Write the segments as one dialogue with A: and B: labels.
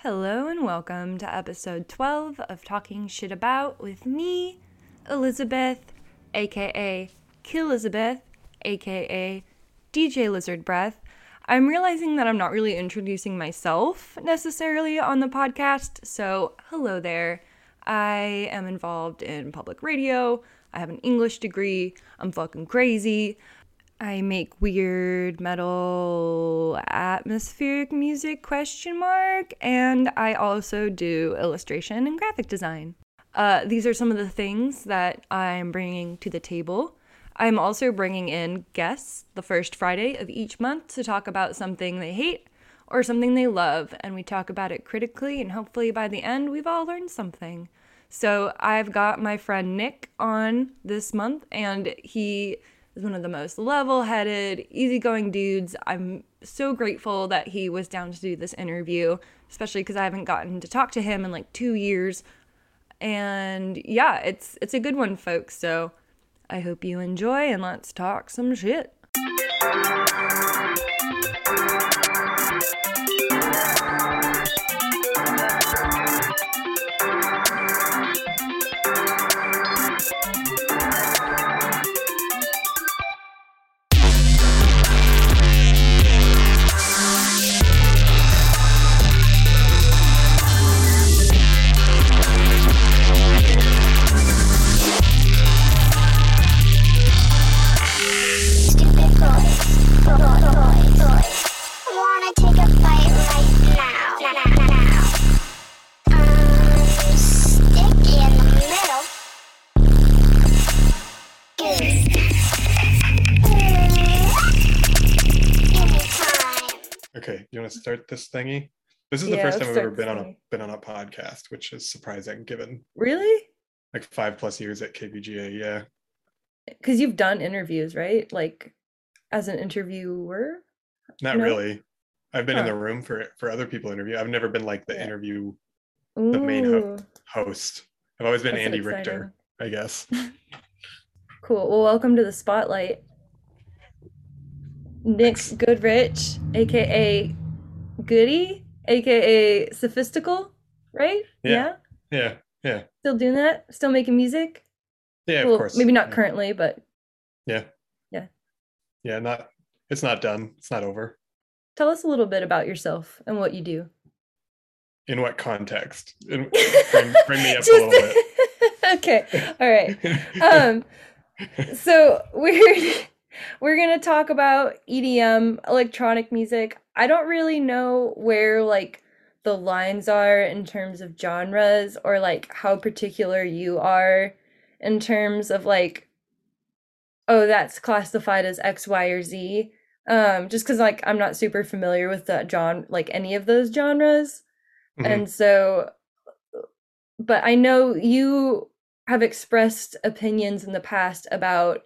A: Hello and welcome to episode 12 of Talking Shit About with me, Elizabeth, aka Kill Elizabeth, aka DJ Lizard Breath. I'm realizing that I'm not really introducing myself necessarily on the podcast, so hello there. I am involved in public radio. I have an English degree. I'm fucking crazy. I make weird metal atmospheric music question mark and I also do illustration and graphic design. Uh, these are some of the things that I'm bringing to the table. I'm also bringing in guests the first Friday of each month to talk about something they hate or something they love, and we talk about it critically, and hopefully by the end, we've all learned something. So I've got my friend Nick on this month, and he is one of the most level headed, easygoing dudes. I'm so grateful that he was down to do this interview, especially because I haven't gotten to talk to him in like two years. And yeah, it's it's a good one, folks. So I hope you enjoy and let's talk some shit.
B: To start this thingy? This is the
A: Yeah,
B: first time I've ever been on a been on a podcast, which is surprising given
A: Really?
B: like five plus years at KBGA. Yeah,
A: Because you've done interviews, right? Like as an interviewer?
B: not
A: No?
B: really. I've been in the room for for other people interview. I've never been like the
A: Yeah.
B: interview The main ho- host. I've always been
A: that's
B: Andy
A: exciting.
B: Richter, I guess.
A: Cool. Well, welcome to the spotlight. Nick
B: Thanks.
A: Goodrich, aka Goody, aka Sophistical, right?
B: Yeah. Yeah, yeah,
A: Still doing that? Still making music?
B: yeah.
A: well,
B: of course.
A: maybe not currently, but
B: Yeah.
A: Yeah.
B: Yeah, not. It's not done. It's not over.
A: tell us a little bit about yourself and what you do.
B: In what context? In, bring, bring me up a little bit.
A: okay. All right. Um, so we're we're gonna talk about EDM, electronic music. I don't really know where like the lines are in terms of genres or like how particular you are in terms of like oh that's classified as X, Y, or Z. Um, just because like I'm not super familiar with the genre like any of those genres.
B: Mhm.
A: And so, but I know you have expressed opinions in the past about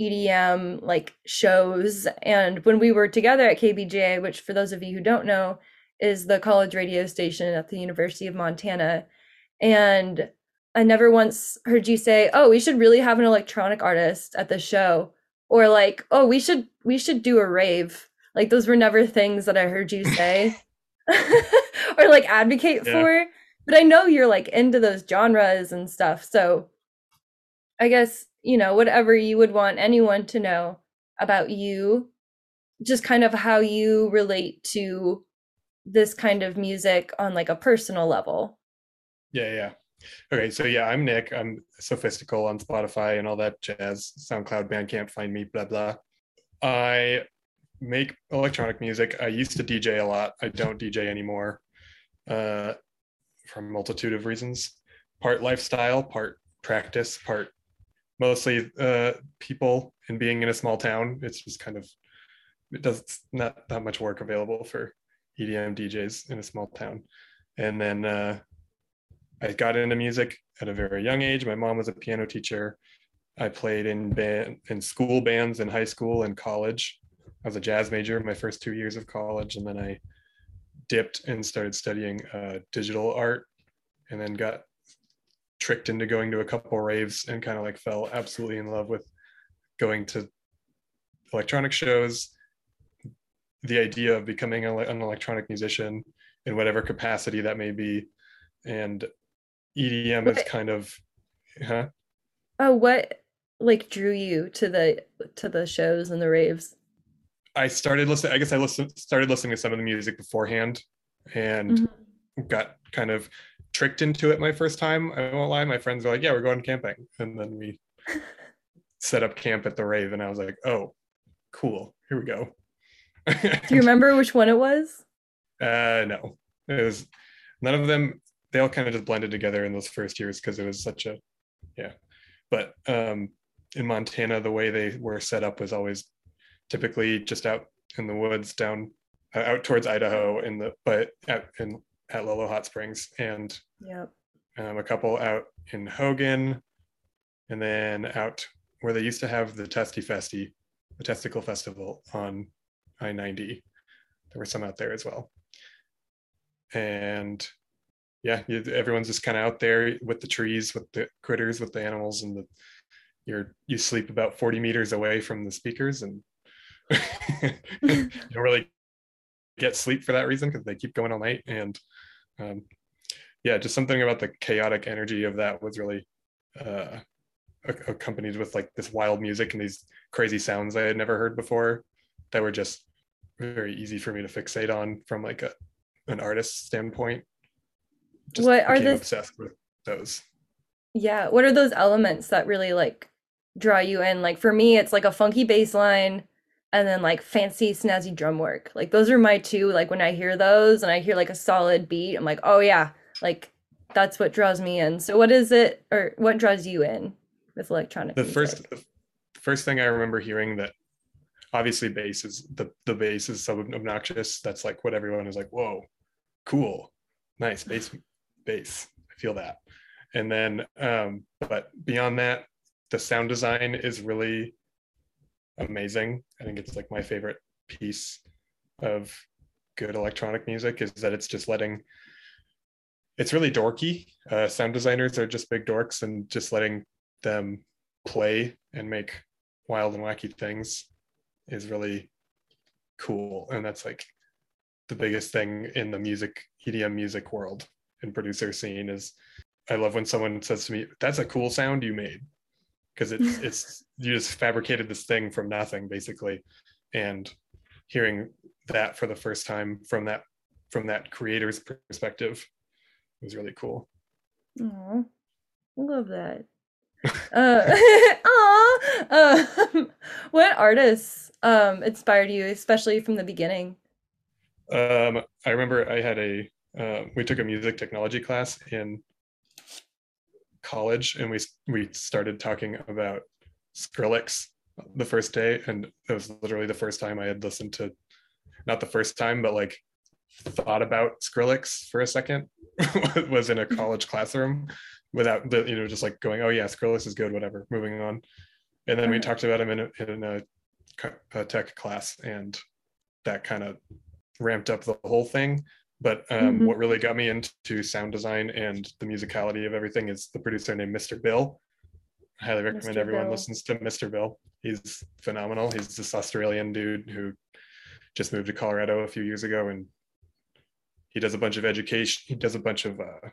A: EDM like shows. And when we were together at KBGA, which for those of you who don't know, is the college radio station at the University of Montana. And I never once heard you say, "Oh, we should really have an electronic artist at the show," or like, "Oh, we should we should do a rave." Like those were never things that I heard you say or like advocate
B: Yeah.
A: for. But I know you're like into those genres and stuff. So I guess, you know, whatever you would want anyone to know about you, just kind of how you relate to this kind of music on like a personal level.
B: Yeah, yeah. Okay, so yeah, I'm Nick. I'm sophistical on Spotify and all that jazz. SoundCloud, Bandcamp, find me, blah blah. I make electronic music. I used to DJ a lot. I don't DJ anymore, uh, for a multitude of reasons. Part lifestyle, part practice, part mostly uh, people and being in a small town. It's just kind of it does not that much work available for EDM DJs in a small town. And then uh, I got into music at a very young age. My mom was a piano teacher. I played in band in school bands in high school and college. I was a jazz major my first two years of college, and then I dipped and started studying uh, digital art, and then got tricked into going to a couple raves and kind of like fell absolutely in love with going to electronic shows. The idea of becoming an electronic musician in whatever capacity that may be. And EDM is kind of, huh?
A: Oh, what like drew you to the to the shows and the raves?
B: I started listening. I guess I listened, started listening to some of the music beforehand, and
A: Mhm.
B: got kind of tricked into it my first time. I won't lie. My friends were like, "Yeah, we're going camping," and then we set up camp at the rave, and I was like, "Oh, cool. Here we go."
A: Do you remember which one it was?
B: Uh, no, it was none of them. They all kind of just blended together in those first years because it was such a, yeah. But um, in Montana, the way they were set up was always typically just out in the woods, down uh, out towards Idaho, in the but at in at Lolo Hot Springs, and
A: Yep.
B: um, a couple out in Haugan, and then out where they used to have the Testy Festy, the Testicle Festival on I 90. There were some out there as well. And yeah, you, everyone's just kind of out there with the trees, with the critters, with the animals, and the you're you sleep about 40 meters away from the speakers and you don't really get sleep for that reason because they keep going all night and um, yeah just something about the chaotic energy of that was really uh, accompanied with like this wild music and these crazy sounds i had never heard before that were just very easy for me to fixate on from like a an artist standpoint just
A: What are the-
B: obsessed with those
A: Yeah. What are those elements that really like draw you in? Like for me, it's like a funky bass line and then like fancy snazzy drum work. Like those are my two. Like when I hear those and I hear like a solid beat, I'm like, oh yeah, like that's what draws me in. So what is it or what draws you in with electronic
B: the
A: music?
B: first the first thing I remember hearing that obviously bass is the the bass is so obnoxious. That's like what everyone is like, whoa, cool, nice bass, bass. I feel that. And then um, but beyond that, the sound design is really amazing. I think it's like my favorite piece of good electronic music is that it's just letting it's really dorky. Uh, sound designers are just big dorks and just letting them play and make wild and wacky things is really cool. And that's like the biggest thing in the music, EDM music world and producer scene is I love when someone says to me, that's a cool sound you made. Because it's it's you just fabricated this thing from nothing basically. And hearing that for the first time from that from that creator's perspective was really cool.
A: Aw, I love that. Uh, aw, um, what artists um inspired you, especially from the beginning?
B: Um, I remember I had a uh, we took a music technology class in college, and we we started talking about Skrillex the first day, and it was literally the first time I had listened to, not the first time, but like thought about Skrillex for a second was in a college classroom without the you know just like going oh yeah Skrillex is good whatever moving on. And then we talked about him in a, in a, a tech class and that kind of ramped up the whole thing but um,
A: Mhm.
B: what really got me into sound design and the musicality of everything is the producer named Mr. Bill I highly recommend
A: Mr.
B: everyone
A: Bill.
B: listens to Mr. Bill he's phenomenal he's this Australian dude who just moved to Colorado a few years ago and he does a bunch of education he does a bunch of uh,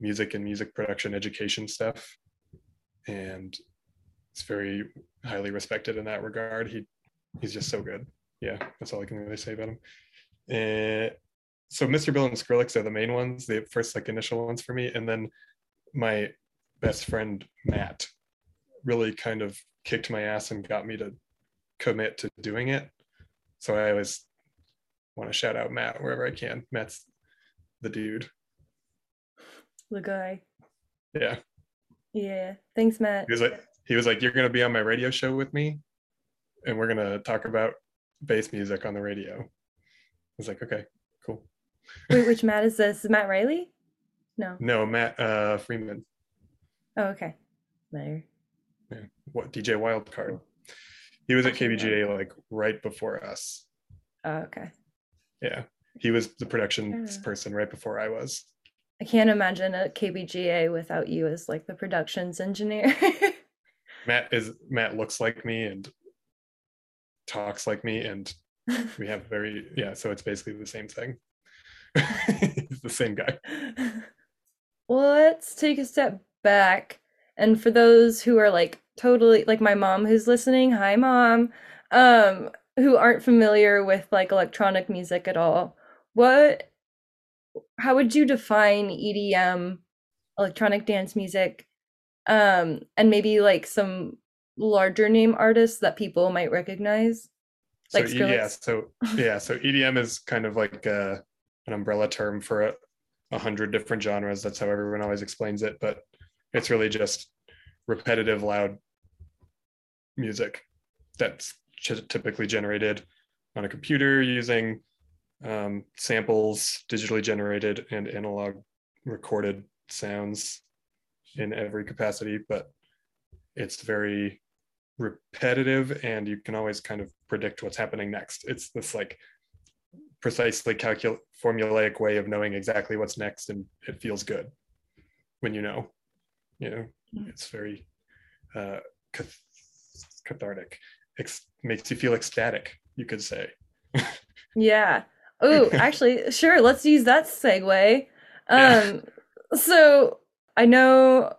B: music and music production education stuff and it's very highly respected in that regard he he's just so good yeah that's all i can really say about him uh, so mr bill and skrillex are the main ones the first like initial ones for me. And then my best friend matt really kind of kicked my ass and got me to commit to doing it. So i always want to shout out matt wherever i can. Matt's the dude.
A: The guy.
B: yeah.
A: Yeah. Thanks, Matt.
B: he was like he was like you're going to be on my radio show with me and we're going to talk about bass music on the radio. I was like okay
A: Wait, which Matt is this? Is Matt Riley? No.
B: no matt uh freeman
A: Oh, okay. There.
B: what dj wildcard he was at KBGA like right before us
A: Oh, okay.
B: yeah he was the production
A: Yeah.
B: person right before i was
A: I can't imagine a KBGA without you as like the productions engineer.
B: matt is matt looks like me and talks like me and we have very yeah so it's basically the same thing He's the same guy.
A: Well, let's take a step back. And for those who are like totally like my mom who's listening, hi mom, um, who aren't familiar with like electronic music at all, what how would you define EDM, electronic dance music, um, and maybe like some larger name artists that people might recognize?
B: So
A: Like
B: E- yeah, so yeah, so EDM is kind of like uh, an umbrella term for a, a hundred different genres. That's how everyone always explains it, but it's really just repetitive, loud music that's typically generated on a computer using um, samples, digitally generated and analog recorded sounds in every capacity, but it's very repetitive and you can always kind of predict what's happening next. It's this like precisely calcul formulaic way of knowing exactly what's next and it feels good when you know. You know,
A: Mm.
B: it's very uh cath- cathartic. Ex- makes you feel ecstatic, you could say.
A: Yeah. Oh, actually, sure. Let's use that segue.
B: Yeah.
A: Um, so I know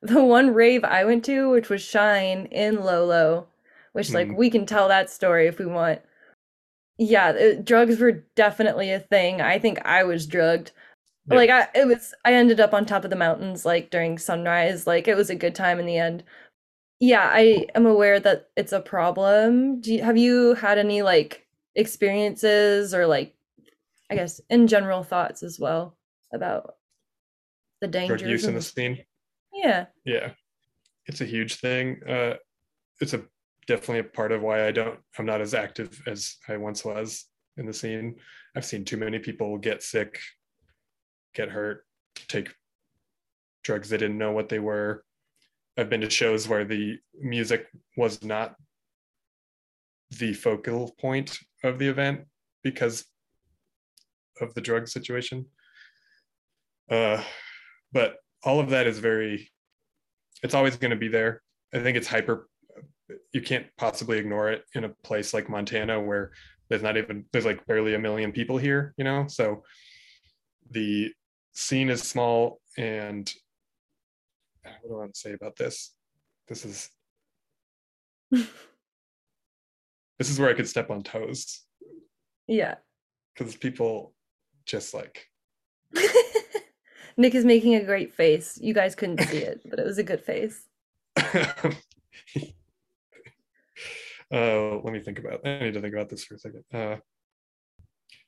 A: the one rave I went to, which was Shine in Lolo, which like
B: Mhm.
A: we can tell that story if we want. Yeah, it- drugs were definitely a thing. I think I was drugged.
B: Yeah.
A: Like I, it was. I ended up on top of the mountains, like during sunrise. Like it was a good time in the end. Yeah, I am aware that it's a problem. Do you, have you had any like experiences or like, I guess in general thoughts as well about the dangers?
B: Drug use in the scene.
A: yeah.
B: yeah it's a huge thing uh it's a definitely a part of why i don't i'm not as active as i once was in the scene. I've seen too many people get sick get hurt take drugs they didn't know what they were. I've been to shows where the music was not the focal point of the event because of the drug situation. Uh but all of that is very it's always going to be there. I think it's hyper you can't possibly ignore it in a place like montana where there's not even there's like barely a million people here you know so the scene is small and what do i want to say about this this is this is where i could step on toes
A: Yeah.
B: because people just like
A: Nick is making a great face. You guys couldn't see it, but it was a good face.
B: uh, let me think about. I need to think about this for a second. Uh,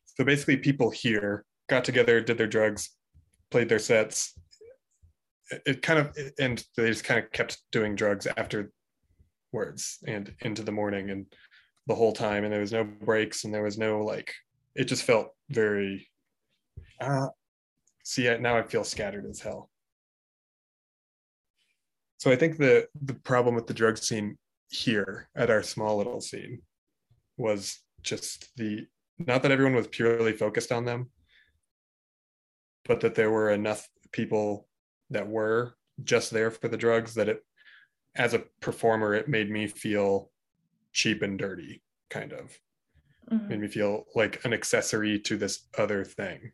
B: so basically, people here got together, did their drugs, played their sets. It, kind of, and they just kind of kept doing drugs afterwards and into the morning and the whole time. And there was no breaks, and there was no like. It just felt very. Uh, see, now I feel scattered as hell. So I think the the problem with the drug scene here at our small little scene was just the not that everyone was purely focused on them, but that there were enough people that were just there for the drugs that it as a performer it made me feel cheap and dirty kind of.
A: Mhm.
B: made me feel like an accessory to this other thing.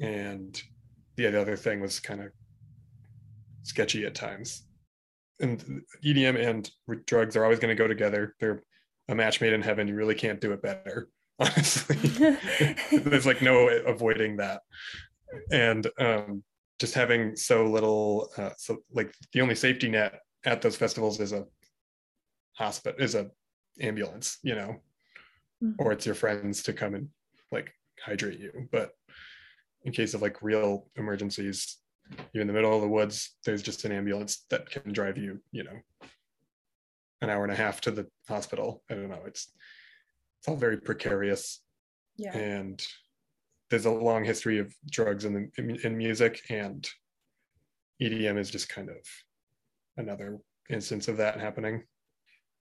B: And yeah the other thing was kind of sketchy at times and edm and drugs are always going to go together. They're a match made in heaven. You really can't do it better honestly. There's like no avoiding that. And um just having so little uh so like the only safety net at those festivals is a hospital is a ambulance you know
A: Mhm.
B: or it's your friends to come and like hydrate you. But in case of like real emergencies you're in the middle of the woods there's just an ambulance that can drive you you know an hour and a half to the hospital. I don't know it's it's all very precarious.
A: Yeah.
B: and there's a long history of drugs in the in, in music and edm is just kind of another instance of that happening.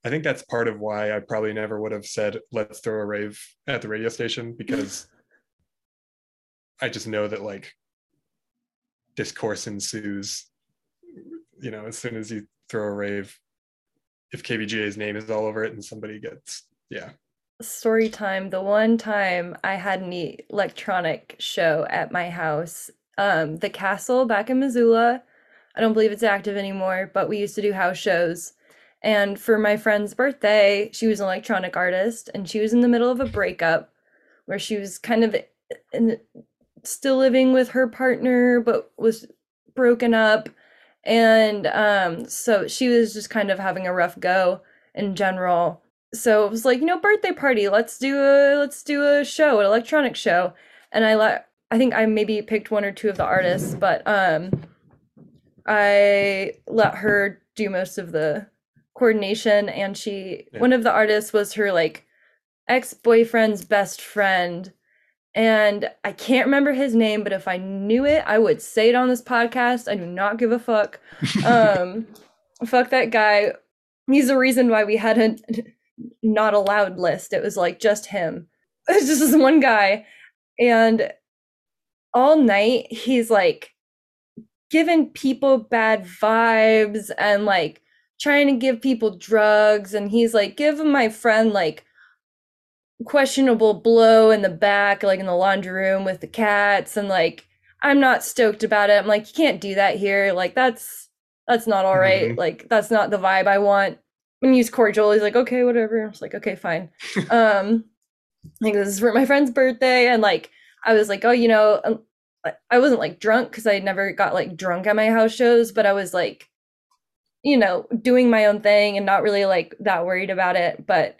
B: I think that's part of why i probably never would have said let's throw a rave at the radio station because i just know that like discourse ensues you know as soon as you throw a rave if KBGA's name is all over it and somebody gets yeah
A: story time. The one time I had an electronic show at my house, um, the castle back in Missoula. I don't believe it's active anymore, but we used to do house shows. And for my friend's birthday, she was an electronic artist and she was in the middle of a breakup where she was kind of in, still living with her partner, but was broken up. And um, so she was just kind of having a rough go in general. So it was like, you know, birthday party. Let's do a let's do a show, an electronic show. And I let I think I maybe picked one or two of the artists, but um I let her do most of the coordination and she
B: Yeah.
A: one of the artists was her like ex-boyfriend's best friend and I can't remember his name, but if I knew it, I would say it on this podcast. I do not give a fuck. Um, fuck that guy. He's the reason why we had a not allowed list. It was like just him. It's just this one guy, and all night he's like giving people bad vibes and like trying to give people drugs, and he's like giving my friend like questionable blow in the back, like in the laundry room with the cats, and like I'm not stoked about it. I'm like, you can't do that here. Like that's that's not all right.
B: Mhm.
A: Like that's not the vibe I want. And he's cordial. He's like, okay, whatever. I was like, okay, fine. um, like this is for my friend's birthday, and like I was like, oh, you know, um, I wasn't like drunk because I never got like drunk at my house shows, but I was like, you know, doing my own thing and not really like that worried about it. But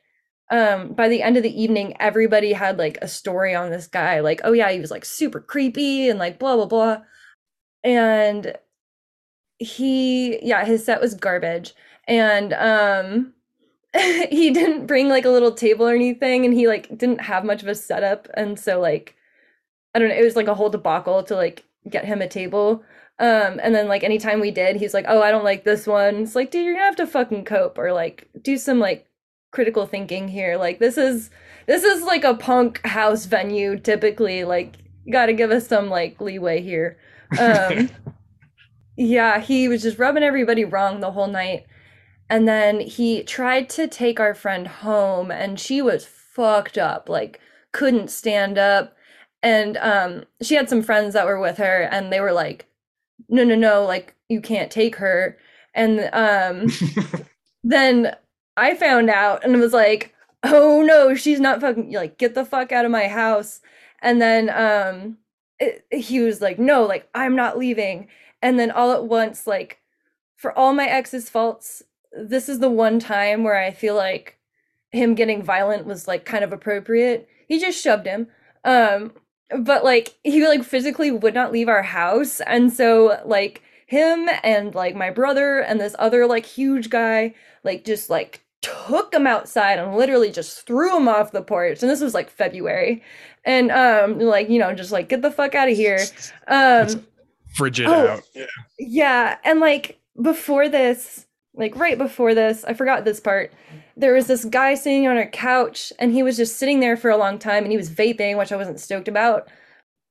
A: um by the end of the evening everybody had like a story on this guy like oh yeah he was like super creepy and like blah blah blah. And he yeah his set was garbage. And um he didn't bring like a little table or anything and he like didn't have much of a setup. And so like i don't know it was like a whole debacle to like get him a table. Um and then like anytime we did he's like oh i don't like this one. It's like dude you're gonna have to fucking cope or like do some like critical thinking here. Like this is this is like a punk house venue typically like got to give us some like leeway here. Um yeah he was just rubbing everybody wrong the whole night. And then he tried to take our friend home and she was fucked up like couldn't stand up. And um she had some friends that were with her and they were like no no no like you can't take her. And um then I found out and was like, "Oh no, she's not fucking like get the fuck out of my house." And then um it, he was like, "No, like I'm not leaving." And then all at once like for all my ex's faults, this is the one time where I feel like him getting violent was like kind of appropriate. He just shoved him. Um but like he like physically would not leave our house and so like him and like my brother and this other like huge guy like just like took him outside and literally just threw him off the porch and this was like february and um like you know just like get the fuck out of here um
B: Frigid
A: Oh.
B: out. Yeah.
A: yeah, and like before this, like right before this, I forgot this part. There was this guy sitting on a couch and he was just sitting there for a long time and he was vaping, which I wasn't stoked about.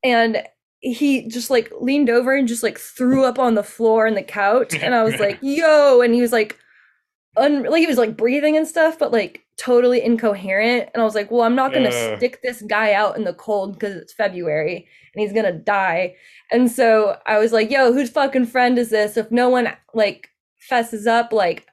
A: And he just like leaned over and just like threw up on the floor and the couch and I was like, "Yo." And he was like un- like he was like breathing and stuff, but like totally incoherent. And I was like, "Well, I'm not going to
B: Ugh.
A: stick this guy out in the cold because it's February and he's going to die." And so I was like, yo, whose fucking friend is this? If no one like fesses up, like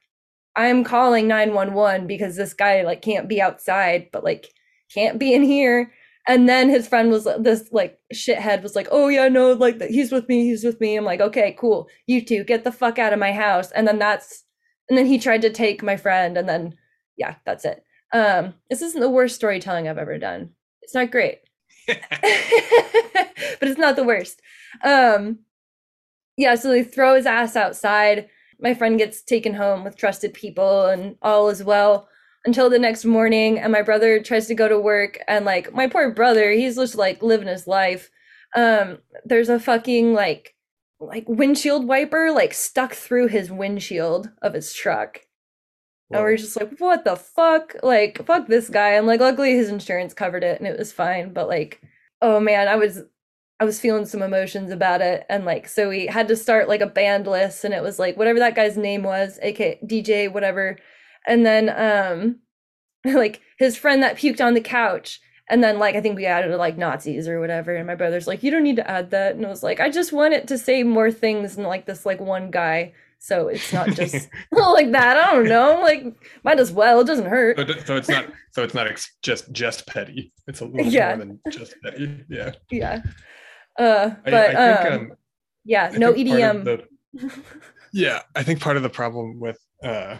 A: I'm calling 911 because this guy like can't be outside, but like can't be in here. And then his friend was this like shithead was like, oh yeah, no, like he's with me, he's with me. I'm like, okay, cool. You two get the fuck out of my house. And then that's and then he tried to take my friend, and then yeah, that's it. Um, this isn't the worst storytelling I've ever done. It's not great. but it's not the worst. Um yeah, so they throw his ass outside. My friend gets taken home with trusted people and all is well until the next morning and my brother tries to go to work and like my poor brother, he's just like living his life. Um there's a fucking like like windshield wiper like stuck through his windshield of his truck. And we're just like, what the fuck? Like, fuck this guy. And like, luckily his insurance covered it and it was fine. But like, oh man, I was, I was feeling some emotions about it. And like, so we had to start like a band list and it was like whatever that guy's name was, aka DJ, whatever. And then, um, like his friend that puked on the couch. And then like I think we added like Nazis or whatever. And my brother's like, you don't need to add that. And I was like, I just want it to say more things than like this like one guy. So it's not just like that. I don't know. I'm like might as well. It doesn't hurt.
B: So, so it's not so it's not ex- just just petty. It's a little
A: Yeah.
B: more than just petty. Yeah.
A: Yeah. Uh but
B: I think
A: um,
B: um,
A: yeah,
B: I
A: no
B: think part of
A: EDM.
B: the- yeah, I think part of the problem with uh,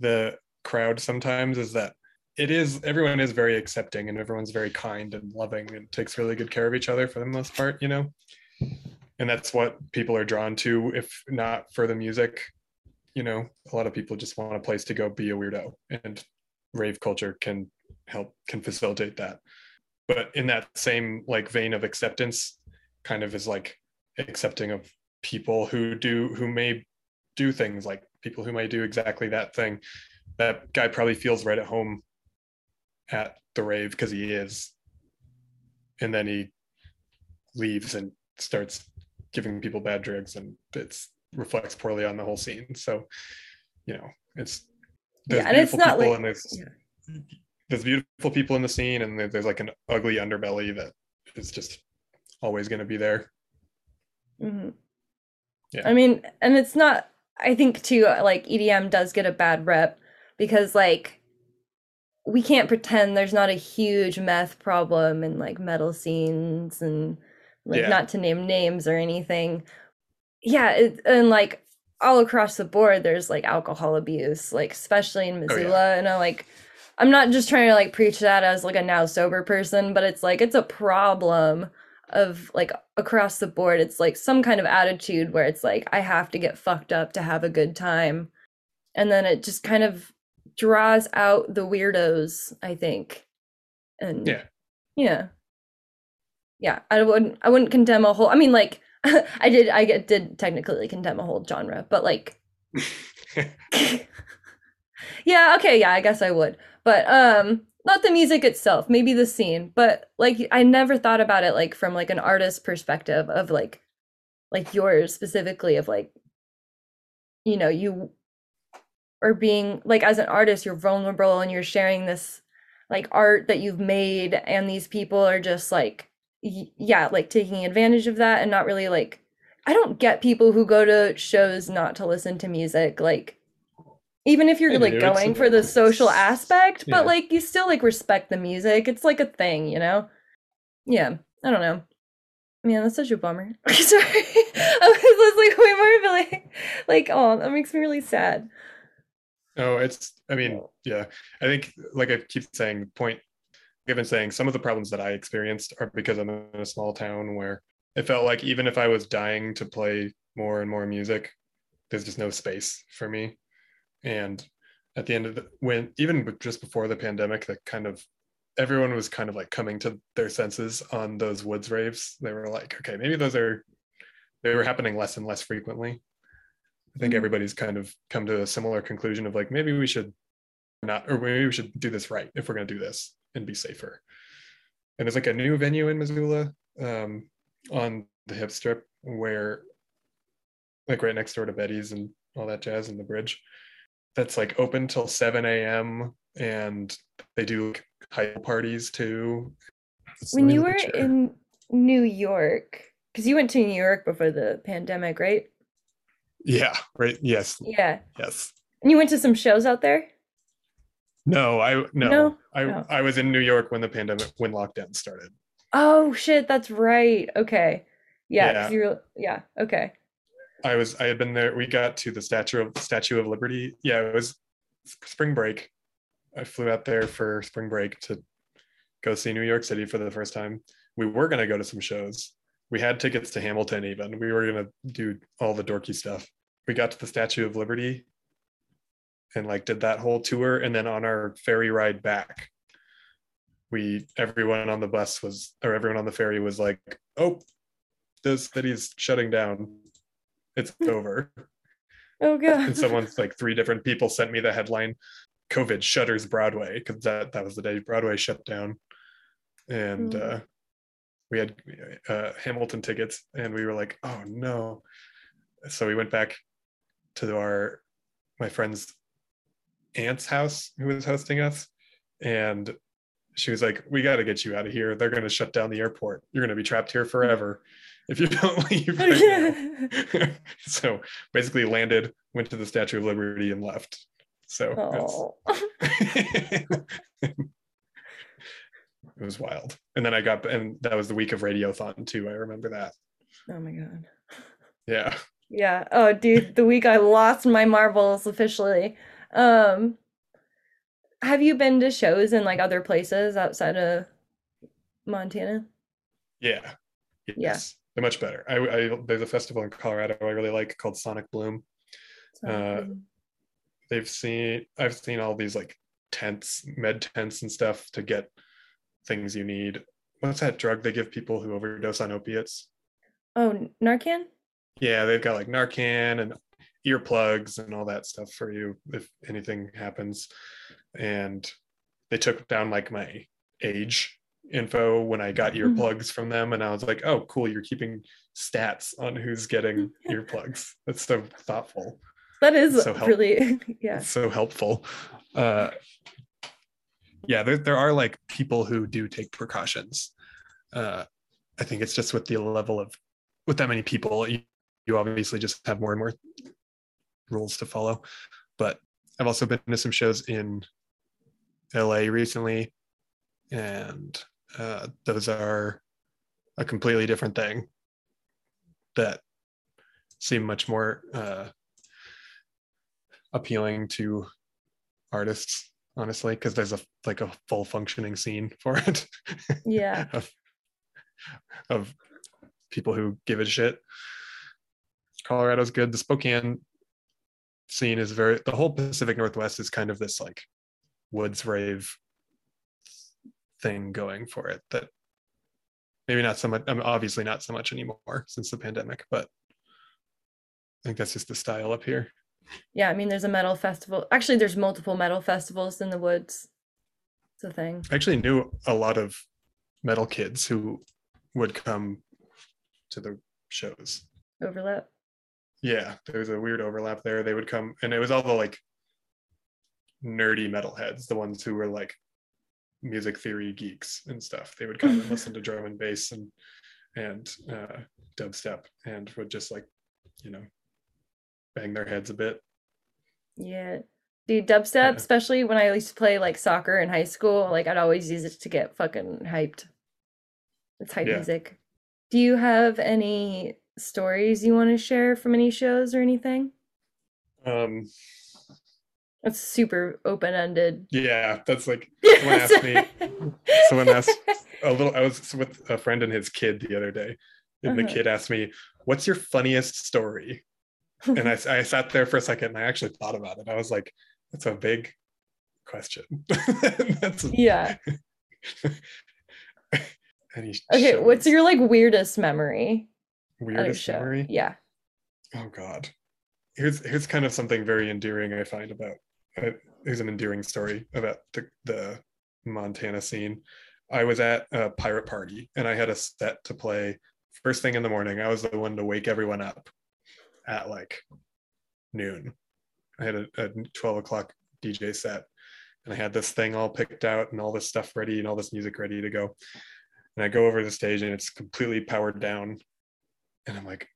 B: the crowd sometimes is that it is everyone is very accepting and everyone's very kind and loving and takes really good care of each other for the most part, you know. And that's what people are drawn to, if not for the music. You know, a lot of people just want a place to go be a weirdo, and rave culture can help can facilitate that. But in that same like vein of acceptance, kind of is like accepting of people who do who may do things like people who may do exactly that thing that guy probably feels right at home at the rave because he is and then he leaves and starts giving people bad drugs and it's reflects poorly on the whole scene so you know it's there's
A: Yeah, and it's
B: beautiful people
A: like-
B: and there's
A: yeah.
B: there's beautiful people in the scene and there's like an ugly underbelly that is just always going to be there
A: hmm
B: Yeah.
A: I mean, and it's not. I think too, like EDM does get a bad rep because like we can't pretend there's not a huge meth problem in like metal scenes and like
B: Yeah.
A: not to name names or anything. Yeah, it, and like all across the board, there's like alcohol abuse, like especially in
B: Oh, yeah.
A: Missoula. And I like, I'm not just trying to like preach that as like a now sober person, but it's like it's a problem of like across the board it's like some kind of attitude where it's like i have to get fucked up to have a good time and then it just kind of draws out the weirdos i think. And
B: Yeah.
A: yeah. Yeah i wouldn't i wouldn't condemn a whole i mean like i did i did technically condemn a whole genre but like yeah okay yeah i guess i would. But um not the music itself maybe the scene but like i never thought about it like from like an artist perspective of like like yours specifically of like you know you are being like as an artist you're vulnerable and you're sharing this like art that you've made and these people are just like yeah like taking advantage of that and not really like i don't get people who go to shows not to listen to music like even if you're
B: I
A: like
B: do,
A: going for the social aspect
B: Yeah.
A: but like you still like respect the music. It's like a thing you know? Yeah i don't know. Man that's such a bummer. Sorry. I was like way more like like oh that makes me really sad
B: No, it's, I mean, yeah, I think, like I keep saying, point I've saying, some of the problems that I experienced are because I'm in a small town where it felt like even if I was dying to play more and more music, there's just no space for me. And at the end of the, when, even just before the pandemic, that kind of, everyone was kind of like coming to their senses on those woods raves. They were like, okay, maybe those are, they were happening less and less frequently. I think everybody's kind of come to a similar conclusion of like maybe we should not or maybe we should do this right if we're going to do this and be safer. And there's like a new venue in Missoula um, on the hip strip where like right next door to Betty's and all that jazz and the bridge. That's like open till 7 a.m. and they do like hype parties too. It's
A: when you were in New York, because you went to New York before the pandemic, right?
B: Yeah, right. Yes,
A: Yeah.
B: yes.
A: And you went to some shows out there?
B: No, I no,
A: No?
B: I. I was in New York when the pandemic when lockdown started.
A: Oh shit, that's right. Okay. Yeah,
B: Yeah.
A: were yeah, okay.
B: I was I had been there. We got to the statue of Statue of Liberty. Yeah, it was spring break. I flew out there for spring break to go see New York City for the first time. We were gonna go to some shows. We had tickets to Hamilton even. We were gonna do all the dorky stuff. We got to the Statue of Liberty and like did that whole tour. And then on our ferry ride back, we everyone on the bus was or everyone on the ferry was like, oh, this city's shutting down. It's over
A: Oh god.
B: and someone's like three different people sent me the headline covid shutters broadway because that that was the day broadway shut down and
A: Mm.
B: uh we had uh hamilton tickets and we were like oh no so we went back to our my friend's aunt's house who was hosting us and she was like, "We got to get you out of here. They're going to shut down the airport. You're going to be trapped here forever if you don't leave." Right now." so basically, landed, went to the Statue of Liberty, and left. So
A: oh.
B: it was wild. And then I got, and that was the week of Radiothon too. I remember that.
A: oh my god.
B: Yeah.
A: Yeah. Oh, dude, the week I lost my marbles officially. Um have you been to shows in like other places outside of Montana?
B: Yeah.
A: Yeah.
B: Yes. They're much better. I, I there's a festival in Colorado I really like called Sonic Bloom.
A: So,
B: Uh,
A: um,
B: They've seen I've seen all these like tents, med tents and stuff to get things you need. What's that drug they give people who overdose on opiates?
A: oh, Narcan?
B: Yeah, they've got like Narcan and earplugs and all that stuff for you if anything happens. And they took down like my age info when I got
A: Mhm.
B: earplugs from them. And I was like, oh, cool, you're keeping stats on who's getting earplugs. That's so thoughtful.
A: That is
B: So help-
A: really yeah.
B: So helpful. Uh, yeah, there, there are like people who do take precautions. Uh, I think it's just with the level of, with that many people, you, you obviously just have more and more rules to follow. But I've also been to some shows in LA recently, and uh, those are a completely different thing that seem much more uh, appealing to artists honestly because there's a like a full functioning scene for it.
A: Yeah.
B: of, of people who give a shit. Colorado's good. The spokane scene is very the whole pacific northwest is kind of this like woods rave thing going for it that maybe not so much I mean, obviously not so much anymore since the pandemic but i think that's just the style up here
A: Yeah, I mean there's a metal festival. Actually, there's multiple metal festivals in the woods. It's a thing.
B: I actually knew a lot of metal kids who would come to the shows.
A: Overlap.
B: Yeah, there was a weird overlap there. They would come, and it was all the like nerdy metalheads, the ones who were like music theory geeks and stuff. They would come and listen to drum and bass and and uh, dubstep, and would just like, you know, bang their heads a bit.
A: Yeah. Dude, dubstep,
B: Yeah.
A: especially when I used to play like soccer in high school, like I'd always use it to get fucking hyped. It's hype
B: Yeah.
A: music. Do you have any stories you want to share from any shows or anything?
B: Um,
A: It's super open ended.
B: yeah, that's like someone asked me. Someone asked a little. I was with a friend and his kid the other day, and the
A: Uh-huh.
B: kid asked me, "What's your funniest story?" And I, I sat there for a second and I actually thought about it. I was like, "That's a big question." That's
A: yeah. Okay, what's your like weirdest memory
B: weirdest memory?
A: Yeah.
B: Oh God. Here's here's kind of something very endearing I find about. Uh, here's an endearing story about the the Montana scene. I was at a pirate party and I had a set to play first thing in the morning. I was the one to wake everyone up at like noon. I had a, a 12 o'clock DJ set and I had this thing all picked out and all this stuff ready and all this music ready to go. And I go over to the stage and it's completely powered down. And I'm like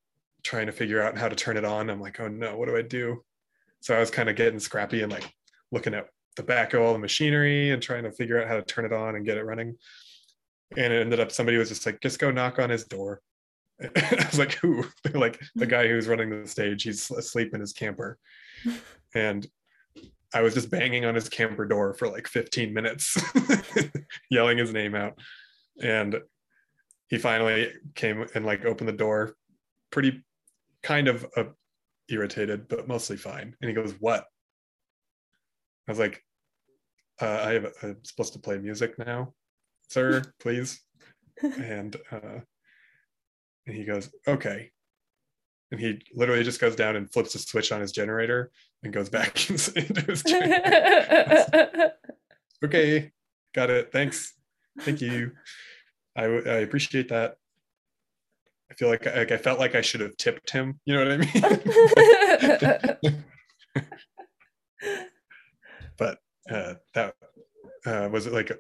B: trying to figure out how to turn it on. I'm like, oh no, what do I do? So I was kind of getting scrappy and like looking at the back of all the machinery and trying to figure out how to turn it on and get it running. And it ended up somebody was just like, just go knock on his door. I was like, who? They're like the guy who's running the stage. He's asleep in his camper. And I was just banging on his camper door for like 15 minutes, yelling his name out. And he finally came and like opened the door, pretty kind of uh, irritated, but mostly fine. And he goes, What? I was like, uh, I have, I'm supposed to play music now, sir, please. and uh, and he goes, Okay. And he literally just goes down and flips the switch on his generator and goes back into his chair. okay, got it. Thanks. Thank you. I, I appreciate that. I feel like, like I felt like I should have tipped him. You know what I mean? but uh, that uh, was like a,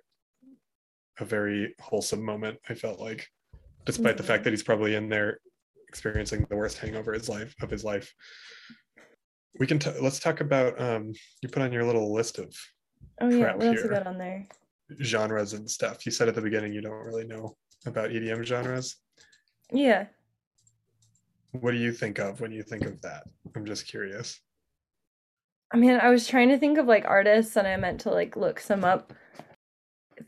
B: a very wholesome moment. I felt like, despite the fact that he's probably in there experiencing the worst hangover his life of his life. We can t- let's talk about um, you put on your little list of
A: Oh yeah, what else you got on there?
B: genres and stuff. You said at the beginning you don't really know about EDM genres.
A: Yeah.
B: What do you think of when you think of that? I'm just curious.
A: I mean, I was trying to think of like artists and I meant to like look some up.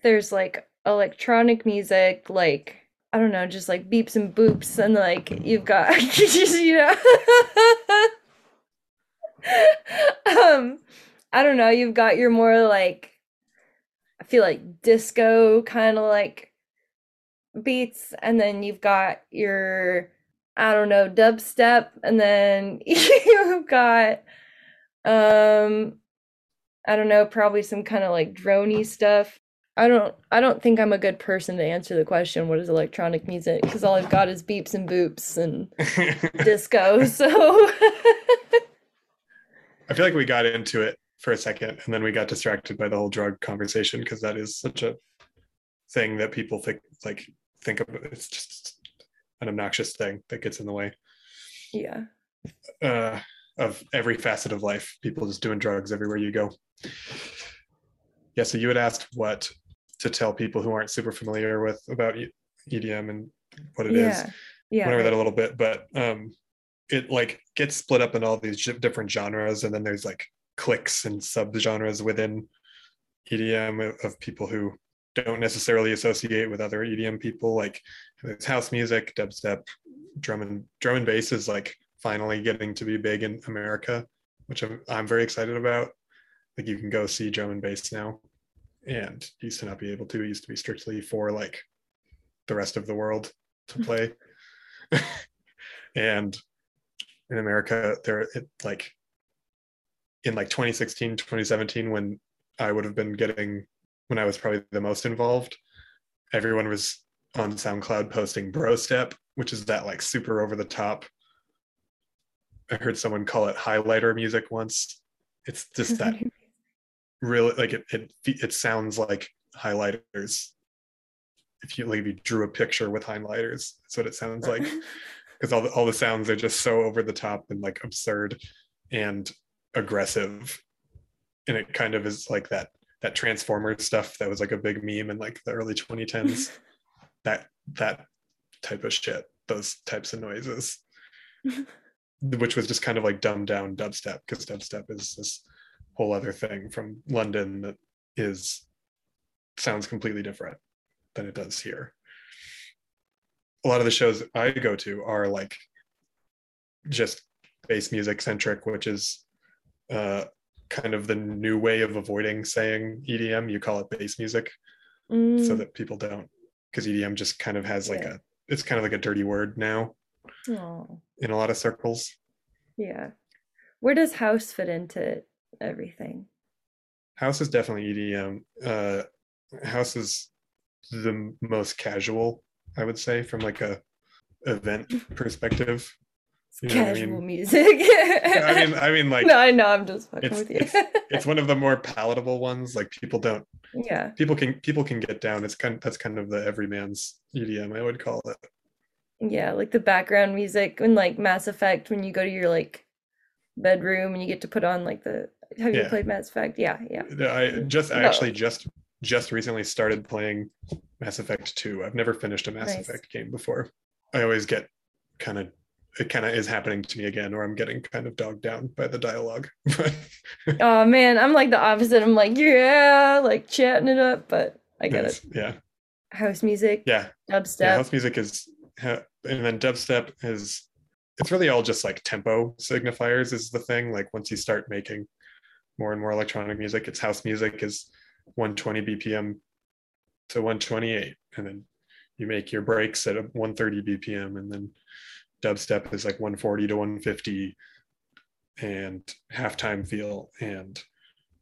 A: There's like electronic music, like I don't know, just like beeps and boops, and like you've got you know um I don't know, you've got your more like I feel like disco kind of like beats, and then you've got your I don't know, dubstep, and then you've got um I don't know, probably some kind of like droney stuff. I don't I don't think I'm a good person to answer the question what is electronic music because all I've got is beeps and boops and disco. So
B: I feel like we got into it for a second and then we got distracted by the whole drug conversation because that is such a thing that people think like think of it's just an obnoxious thing that gets in the way
A: yeah.
B: uh, of every facet of life. People just doing drugs everywhere you go. Yeah, so you had asked what to tell people who aren't super familiar with about EDM and what it is.
A: yeah. Yeah.
B: went over that a little bit, but um, it like gets split up in all these different genres, and then there's like cliques and subgenres within EDM of- of people who don't necessarily associate with other EDM people. Like there's house music, dubstep, drum and drum and bass is like finally getting to be big in America, which I'm, I'm very excited about. Like you can go see drum and bass now, and used to not be able to. It used to be strictly for like the rest of the world to hmm. play. and in America, there it like in like 2016, 2017, when I would have been getting when I was probably the most involved, everyone was on SoundCloud posting bro step, which is that like super over the top. I heard someone call it highlighter music once. It's just that really like it it it sounds like highlighters. If you like if you drew a picture with highlighters, that's what it sounds like. Because all the, all the sounds are just so over the top and like absurd and aggressive. And it kind of is like that that transformer stuff that was like a big meme in like the early 2010s that that type of shit those types of noises. Which was just kind of like dumbed down dubstep because dubstep is this whole other thing from london that is sounds completely different than it does here a lot of the shows I go to are like just bass music centric, which is uh, kind of the new way of avoiding saying EDM. You call it bass music so
A: Mm,
B: that people don't, because EDM just kind of has like
A: Yeah.
B: a, it's kind of like a dirty word now
A: aw,
B: in a lot of circles.
A: yeah. Where does house fit into everything?
B: House is definitely EDM. Uh, house is the most casual, I would say, from like a event perspective. You know what I
A: casual
B: mean?
A: music.
B: I mean, I mean, like
A: no, I know. I'm just fucking with you.
B: it's it's one of the more palatable ones. Like people don't
A: yeah.
B: people can people can get down. It's kind that's kind of the everyman's EDM, I would call it.
A: Yeah, like the background music when like Mass Effect when you go to your like bedroom and you get to put on like the have you played Mass Effect? Yeah, yeah.
B: I just I actually just just recently started playing Mass Effect 2. I've never finished a Mass
A: Nice.
B: Effect game before. I always get kind of it kind of is happening to me again, or I'm getting kind of dogged down by the dialogue.
A: Oh man, I'm like the opposite. I'm like, yeah, like chatting it up, but I get it.
B: yeah,
A: House music,
B: yeah,
A: dubstep.
B: yeah. House music is, and then dubstep is. It's really all just like tempo signifiers is the thing. Like once you start making more and more electronic music, it's house music is 120 BPM to 128, and then you make your breaks at 130 BPM, and then dubstep is like 140 to 150, and halftime feel, and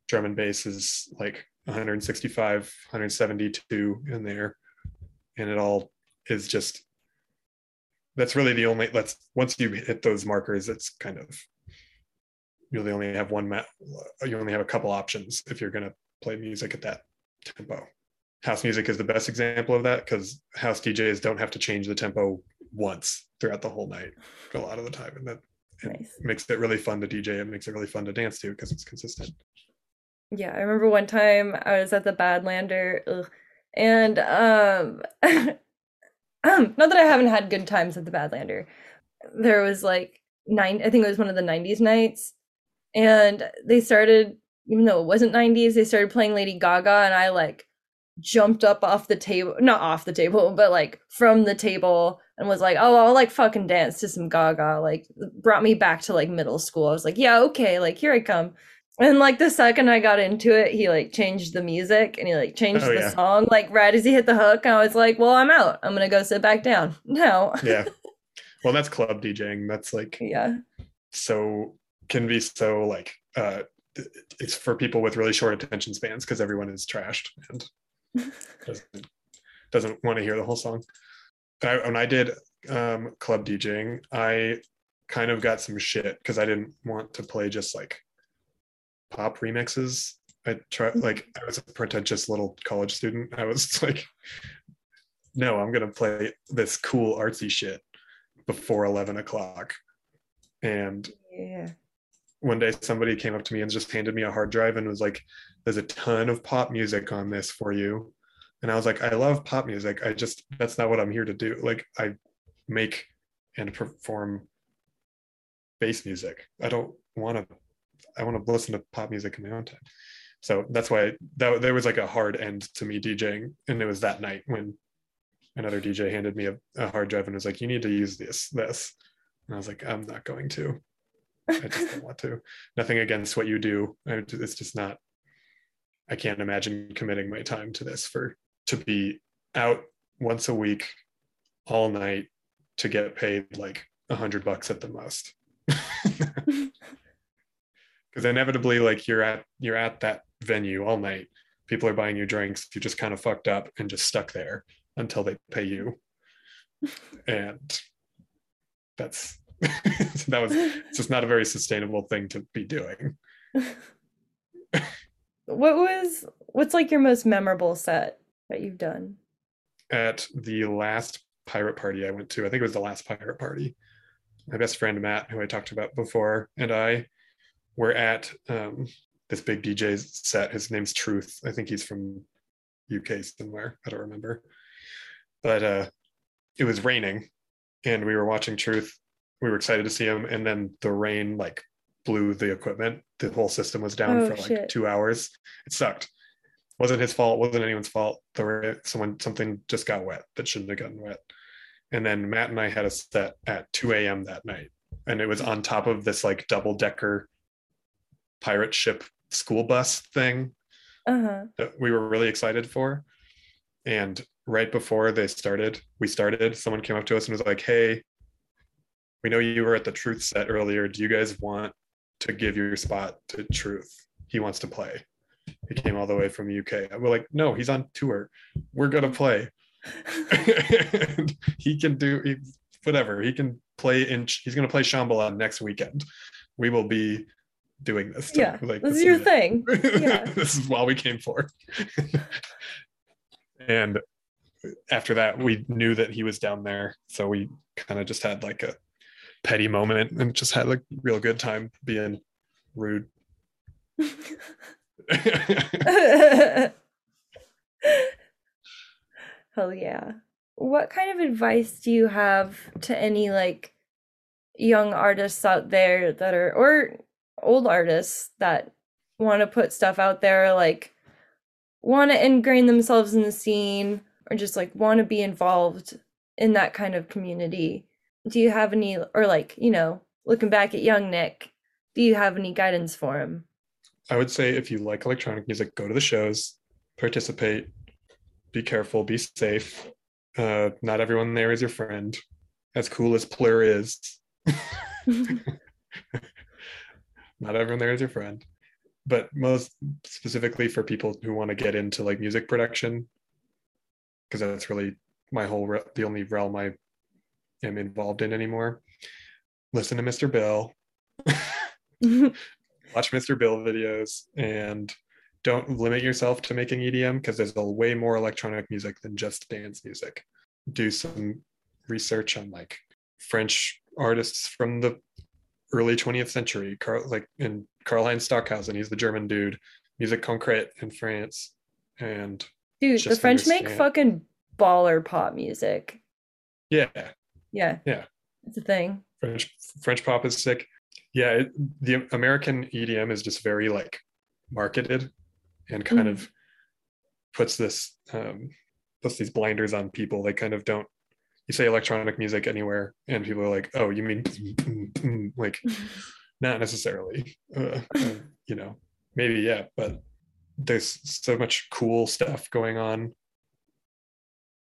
B: drum and bass is like 165, 172 in there, and it all is just. That's really the only. let's once you hit those markers, it's kind of. You really only have one. You only have a couple options if you're gonna play music at that tempo. House music is the best example of that because house DJs don't have to change the tempo once throughout the whole night a lot of the time, and that it
A: Nice.
B: makes it really fun to DJ. It makes it really fun to dance to because it's consistent.
A: Yeah, I remember one time I was at the Badlander, ugh, and um, um, not that I haven't had good times at the Badlander. There was like nine, I think it was one of the '90s nights, and they started, even though it wasn't '90s, they started playing Lady Gaga, and I like jumped up off the table, not off the table, but like from the table, and was like, "Oh, I'll like fucking dance to some Gaga." Like, brought me back to like middle school. I was like, "Yeah, okay, like here I come." And like the second I got into it, he like changed the music and he like changed
B: Oh,
A: the
B: yeah.
A: song like right as he hit the hook. And I was like, well, I'm out. I'm gonna go sit back down no
B: Yeah. well, that's club DJing. That's like
A: yeah.
B: so can be so like uh it's for people with really short attention spans because everyone is trashed and doesn't doesn't want to hear the whole song. I, when I did um, club DJing, I kind of got some shit because I didn't want to play just like pop remixes. I try like I was a pretentious little college student. I was like, no, I'm gonna play this cool artsy shit before eleven o'clock. And
A: Yeah.
B: One day somebody came up to me and just handed me a hard drive and was like there's a ton of pop music on this for you. And i was like i love pop music. I just that's not what i'm here to do. Like i make and perform bass music. I don't want to i want to listen to pop music in my own time. So that's why that there was like a hard end to me djing. And it was that night when another dj handed me a, a hard drive and was like you need to use this this. And i was like i'm not going to I just don't want to. Nothing against what you do. It's just not. I can't imagine committing my time to this for to be out once a week, all night, to get paid like a hundred bucks at the most. Because inevitably, like you're at you're at that venue all night. People are buying you drinks. You're just kind of fucked up and just stuck there until they pay you. And that's that was just not a very sustainable thing to be doing.
A: What was what's like your most memorable set that you've done?
B: At the last pirate party I went to, I think it was the last pirate party. My best friend Matt, who I talked about before, and I were at um, this big DJ set. His name's Truth. I think he's from UK somewhere. I don't remember. But uh, it was raining, and we were watching Truth. We were excited to see him, and then the rain like blew the equipment. The whole system was down
A: Oh,
B: for like
A: shit.
B: two hours. It sucked. wasn't his fault. wasn't anyone's fault. The ra- someone something just got wet that shouldn't have gotten wet. And then Matt and I had a set at 2 a.m. that night, and it was on top of this like double decker pirate ship school bus thing
A: Uh-huh.
B: that we were really excited for. And right before they started, we started, someone came up to us and was like, Hey, we know you were at the Truth set earlier. Do you guys want to give your spot to Truth? He wants to play. He came all the way from the UK. We're like, No, he's on tour. We're going to play. And he can do he, whatever. He can play in, he's going to play Shambhala next weekend. We will be doing this. to-
A: Yeah.
B: like,
A: this is
B: is
A: your thing. Yeah.
B: this is what we came for. and after that, we knew that he was down there. So we kind of just had like a petty moment and just had like real good time being rude.
A: Hell yeah. What kind of advice do you have to any like young artists out there that are or old artists that want to put stuff out there like want to ingrain themselves in the scene or just like want to be involved in that kind of community? Do you have any or like, you know, looking back at young Nick, do you have any guidance for him?
B: I would say if you like electronic music, go to the shows, participate, be careful, be safe. Uh, not everyone there is your friend. As cool as Plur is, not everyone there is your friend. But most specifically for people who want to get into like music production, because that's really my whole re- the only realm I am involved in anymore. Listen to Mr. Bill watch Mr. Bill videos and don't limit yourself to making EDM because there's a way more electronic music than just dance music. Do some research on like French artists from the early 20th century, Carl, like in Karlheinz Stockhausen, he's the German dude, musique concrète in France, and
A: Dude, the French make fucking baller pop music.
B: yeah,
A: Yeah.
B: Yeah.
A: It's a thing.
B: French French pop is sick. Yeah, it, the American EDM is just very like marketed and kind
A: Mhm.
B: of puts this um puts these blinders on people. They kind of don't you say electronic music anywhere and people are like, "Oh, you mean like not necessarily." Uh, uh, you know, maybe yeah, but there's so much cool stuff going on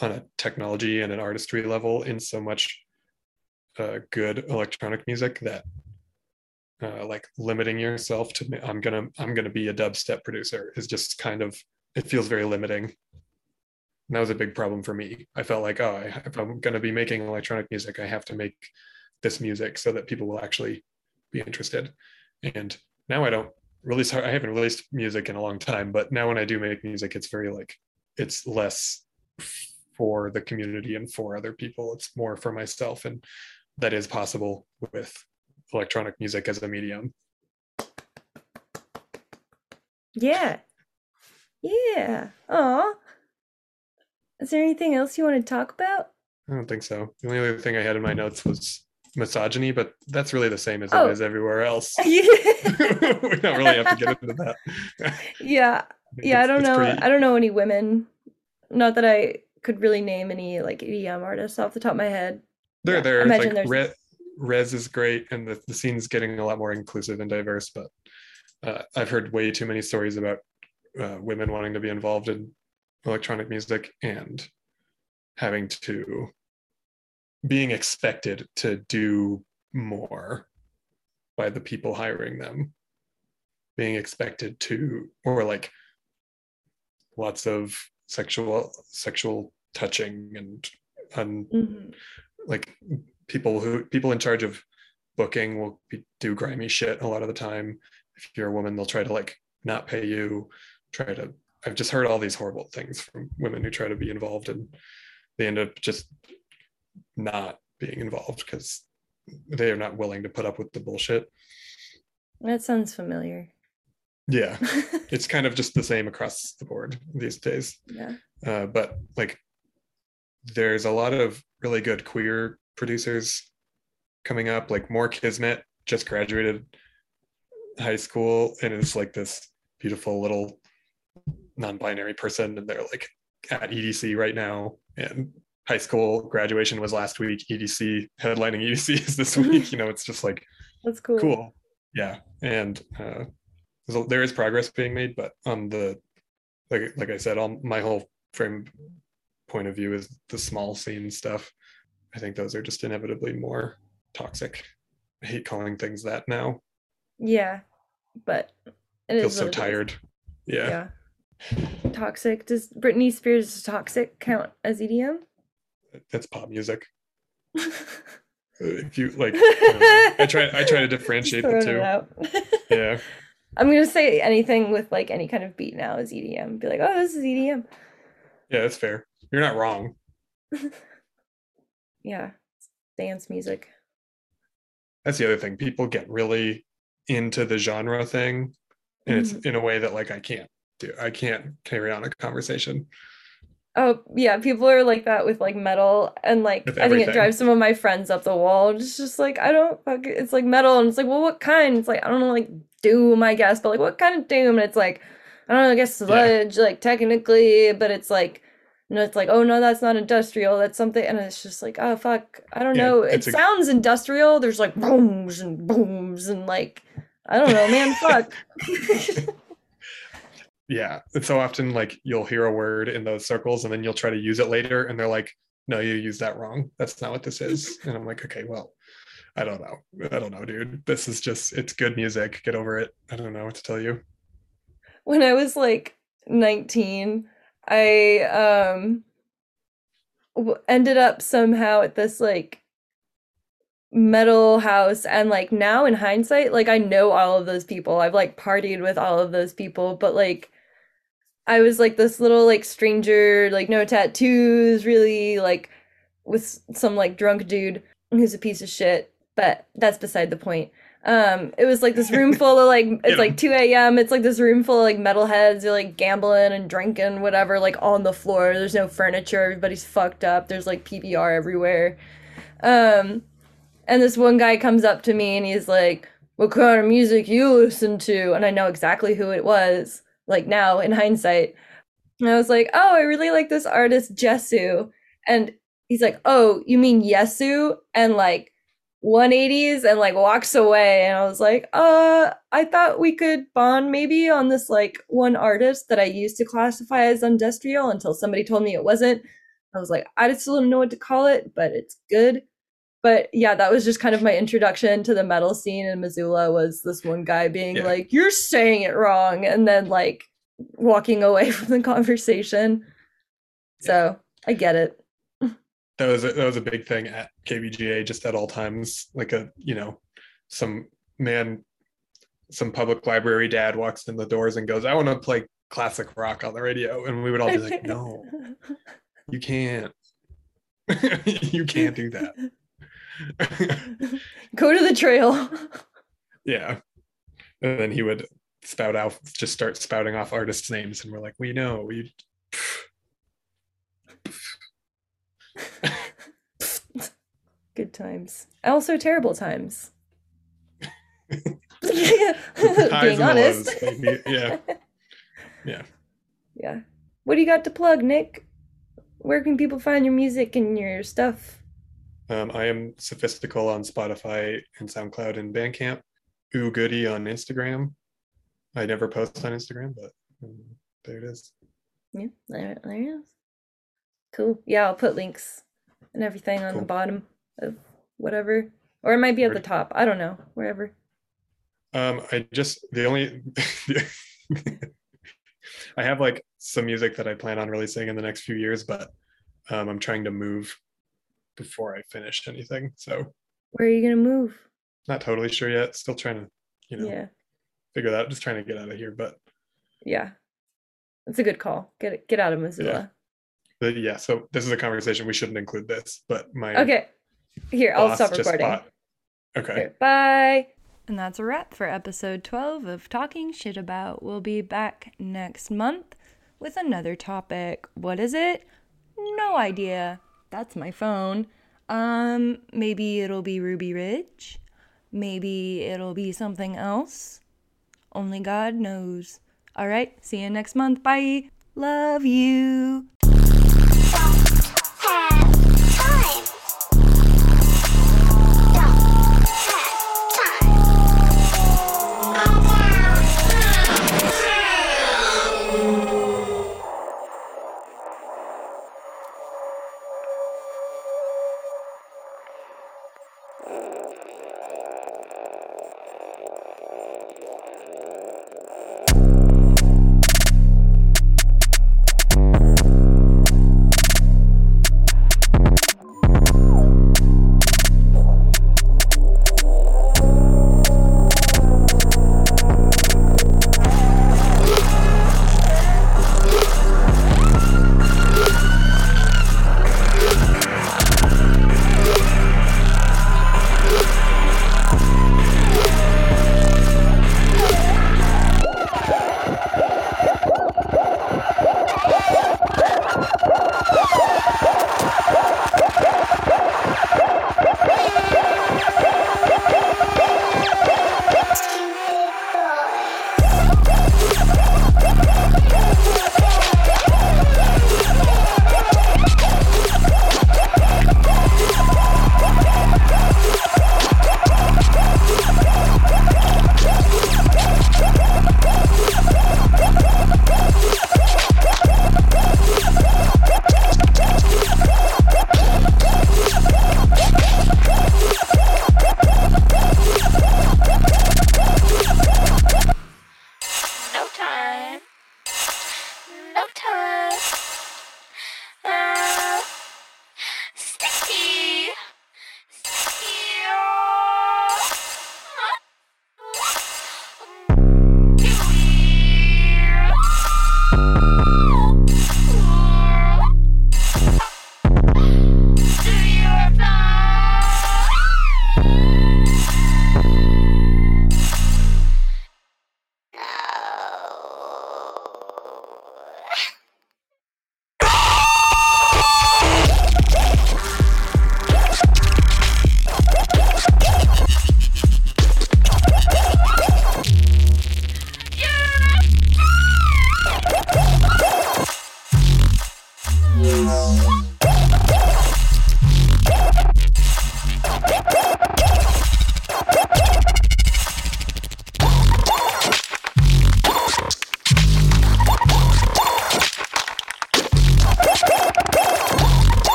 B: on a technology and an artistry level in so much uh, good electronic music that uh, like limiting yourself to i'm gonna i'm gonna be a dubstep producer is just kind of it feels very limiting. And that was a big problem for me. I felt like oh I, if i'm gonna be making electronic music i have to make this music so that people will actually be interested. And now i don't release i haven't released music in a long time but now when i do make music it's very like it's less for the community and for other people it's more for myself and that is possible with electronic music as a medium
A: Yeah. Yeah. Aw. Is there anything else you want to talk about?
B: i don't think so the only other thing i had in my notes was misogyny but that's really the same as
A: Oh.
B: it is everywhere else we don't really have to get into that
A: Yeah. Yeah, I don't know.
B: pretty-
A: I don't know any women. Not that I could really name any like EDM artists off the top of my head.
B: They're
A: Yeah,
B: there.
A: imagine
B: Like
A: there's-
B: Re- Rezz is great, and the, the scene's getting a lot more inclusive and diverse. But uh, I've heard way too many stories about uh, women wanting to be involved in electronic music and having to being expected to do more by the people hiring them being expected to or like lots of sexual sexual touching and un,
A: Mhm.
B: like people who people in charge of booking will be, do grimy shit a lot of the time if you're a woman they'll try to like not pay you try to i've just heard all these horrible things from women who try to be involved and they end up just not being involved because they are not willing to put up with the bullshit
A: That sounds familiar.
B: Yeah. It's kind of just the same across the board these days.
A: Yeah.
B: uh, but like there's a lot of really good queer producers coming up like Moore Kismet just graduated high school and is like this beautiful little non-binary person and they're like at edc right now. And high school graduation was last week. Edc headlining edc is this week. You know it's just like
A: That's cool.
B: cool. Yeah. And uh there's there is progress being made but on the like like i said on my whole frame point of view is the small scene stuff i think those are just inevitably more toxic i hate calling things that now
A: Yeah. But it
B: feels
A: is
B: so
A: it is.
B: tired yeah.
A: Yeah. Toxic. Does Britney Spears toxic count as EDM?
B: that's pop music if you like I, know. I try i try to differentiate the two yeah
A: I'm gonna say anything with like any kind of beat now is EDM. Be like, oh, this is EDM.
B: yeah that's fair you're not wrong
A: Yeah, dance music.
B: that's the other thing people get really into the genre thing and it's
A: Mm-hmm.
B: in a way that like i can't do i can't carry on a conversation
A: Oh yeah, people are like that with like metal, and like I think it drives some of my friends up the wall. It's just like I don't fuck it. It's like metal, and it's like, well, what kind? It's like I don't know, like doom, I guess, but like what kind of doom? And it's like I don't know, I guess sludge, like technically, but it's like. No, it's like, oh no, that's not industrial. That's something, and it's just like, oh fuck, I don't
B: Yeah,
A: know. It
B: a-
A: sounds industrial. There's like booms and booms and like, I don't know, man, fuck.
B: yeah and so often like you'll hear a word in those circles and then you'll try to use it later and they're like no you used that wrong that's not what this is and i'm like okay well i don't know. I don't know dude. This is just it's good music. Get over it. I don't know what to tell you.
A: When I was like 19, I um ended up somehow at this like metal house. And like now in hindsight like I know all of those people. I've like partied with all of those people, but like I was like this little like stranger, like no tattoos, really like with some like drunk dude who's a piece of shit. But that's beside the point. Um, it was like this room full of like it's like 2 a.m. It's like this room full of like metalheads, they're like gambling and drinking, whatever, like on the floor. There's no furniture, everybody's fucked up. There's like PBR everywhere. Um, and this one guy comes up to me and he's like, What kind of music you listen to? And I know exactly who it was, like now in hindsight. And I was like, Oh, I really like this artist, Jesu. And he's like, Oh, you mean Yesu? And like 180s and like walks away. And I was like, Uh, I thought we could bond maybe on this like one artist that I used to classify as industrial until somebody told me it wasn't. I was like, I still don't know what to call it, but it's good but yeah, that was just kind of my introduction to the metal scene in Missoula was this one guy being
B: Yeah.
A: like, You're saying it wrong, and then like walking away from the conversation. So I get it.
B: That was a, that was a big thing at KBGA just at all times. Like a you know, some man, some public library dad walks in the doors and goes, "I want to play classic rock on the radio," and we would all be like, "No, you can't. you can't do that."
A: Go to the trail.
B: yeah, and then he would spout out, just start spouting off artists' names, and we're like, "We know, we."
A: Good times. Also terrible times. Being honest.
B: lows. Yeah. Yeah.
A: Yeah. What do you got to plug, Nick? Where can people find your music and your stuff?
B: Um, I am sophistical on Spotify and SoundCloud and Bandcamp. Ooh goody on Instagram. I never post on Instagram, but um, there it is.
A: Yeah, there, there it is. Cool. Yeah, I'll put links and everything on the bottom of whatever. Or it might be at the top. I don't know. Wherever.
B: Um, I just the only I have like some music that I plan on releasing in the next few years, but um, I'm trying to move before I finish anything. So
A: Where are you gonna move?
B: not totally sure yet. Still trying to, you know,
A: Yeah.
B: figure that out. Just trying to get out of here. But
A: Yeah. It's a good call. Get it get out of Missoula.
B: But yeah, so this is a conversation we shouldn't include this, but my
A: Okay. Here, I'll stop recording.
B: bought- Okay.
A: Okay, bye. And that's a wrap for episode 12 of Talking Shit About. We'll be back next month with another topic. What is it? No idea. That's my phone. Um, maybe it'll be Ruby Ridge. Maybe it'll be something else. Only God knows. All right, see you next month. Bye. Love you.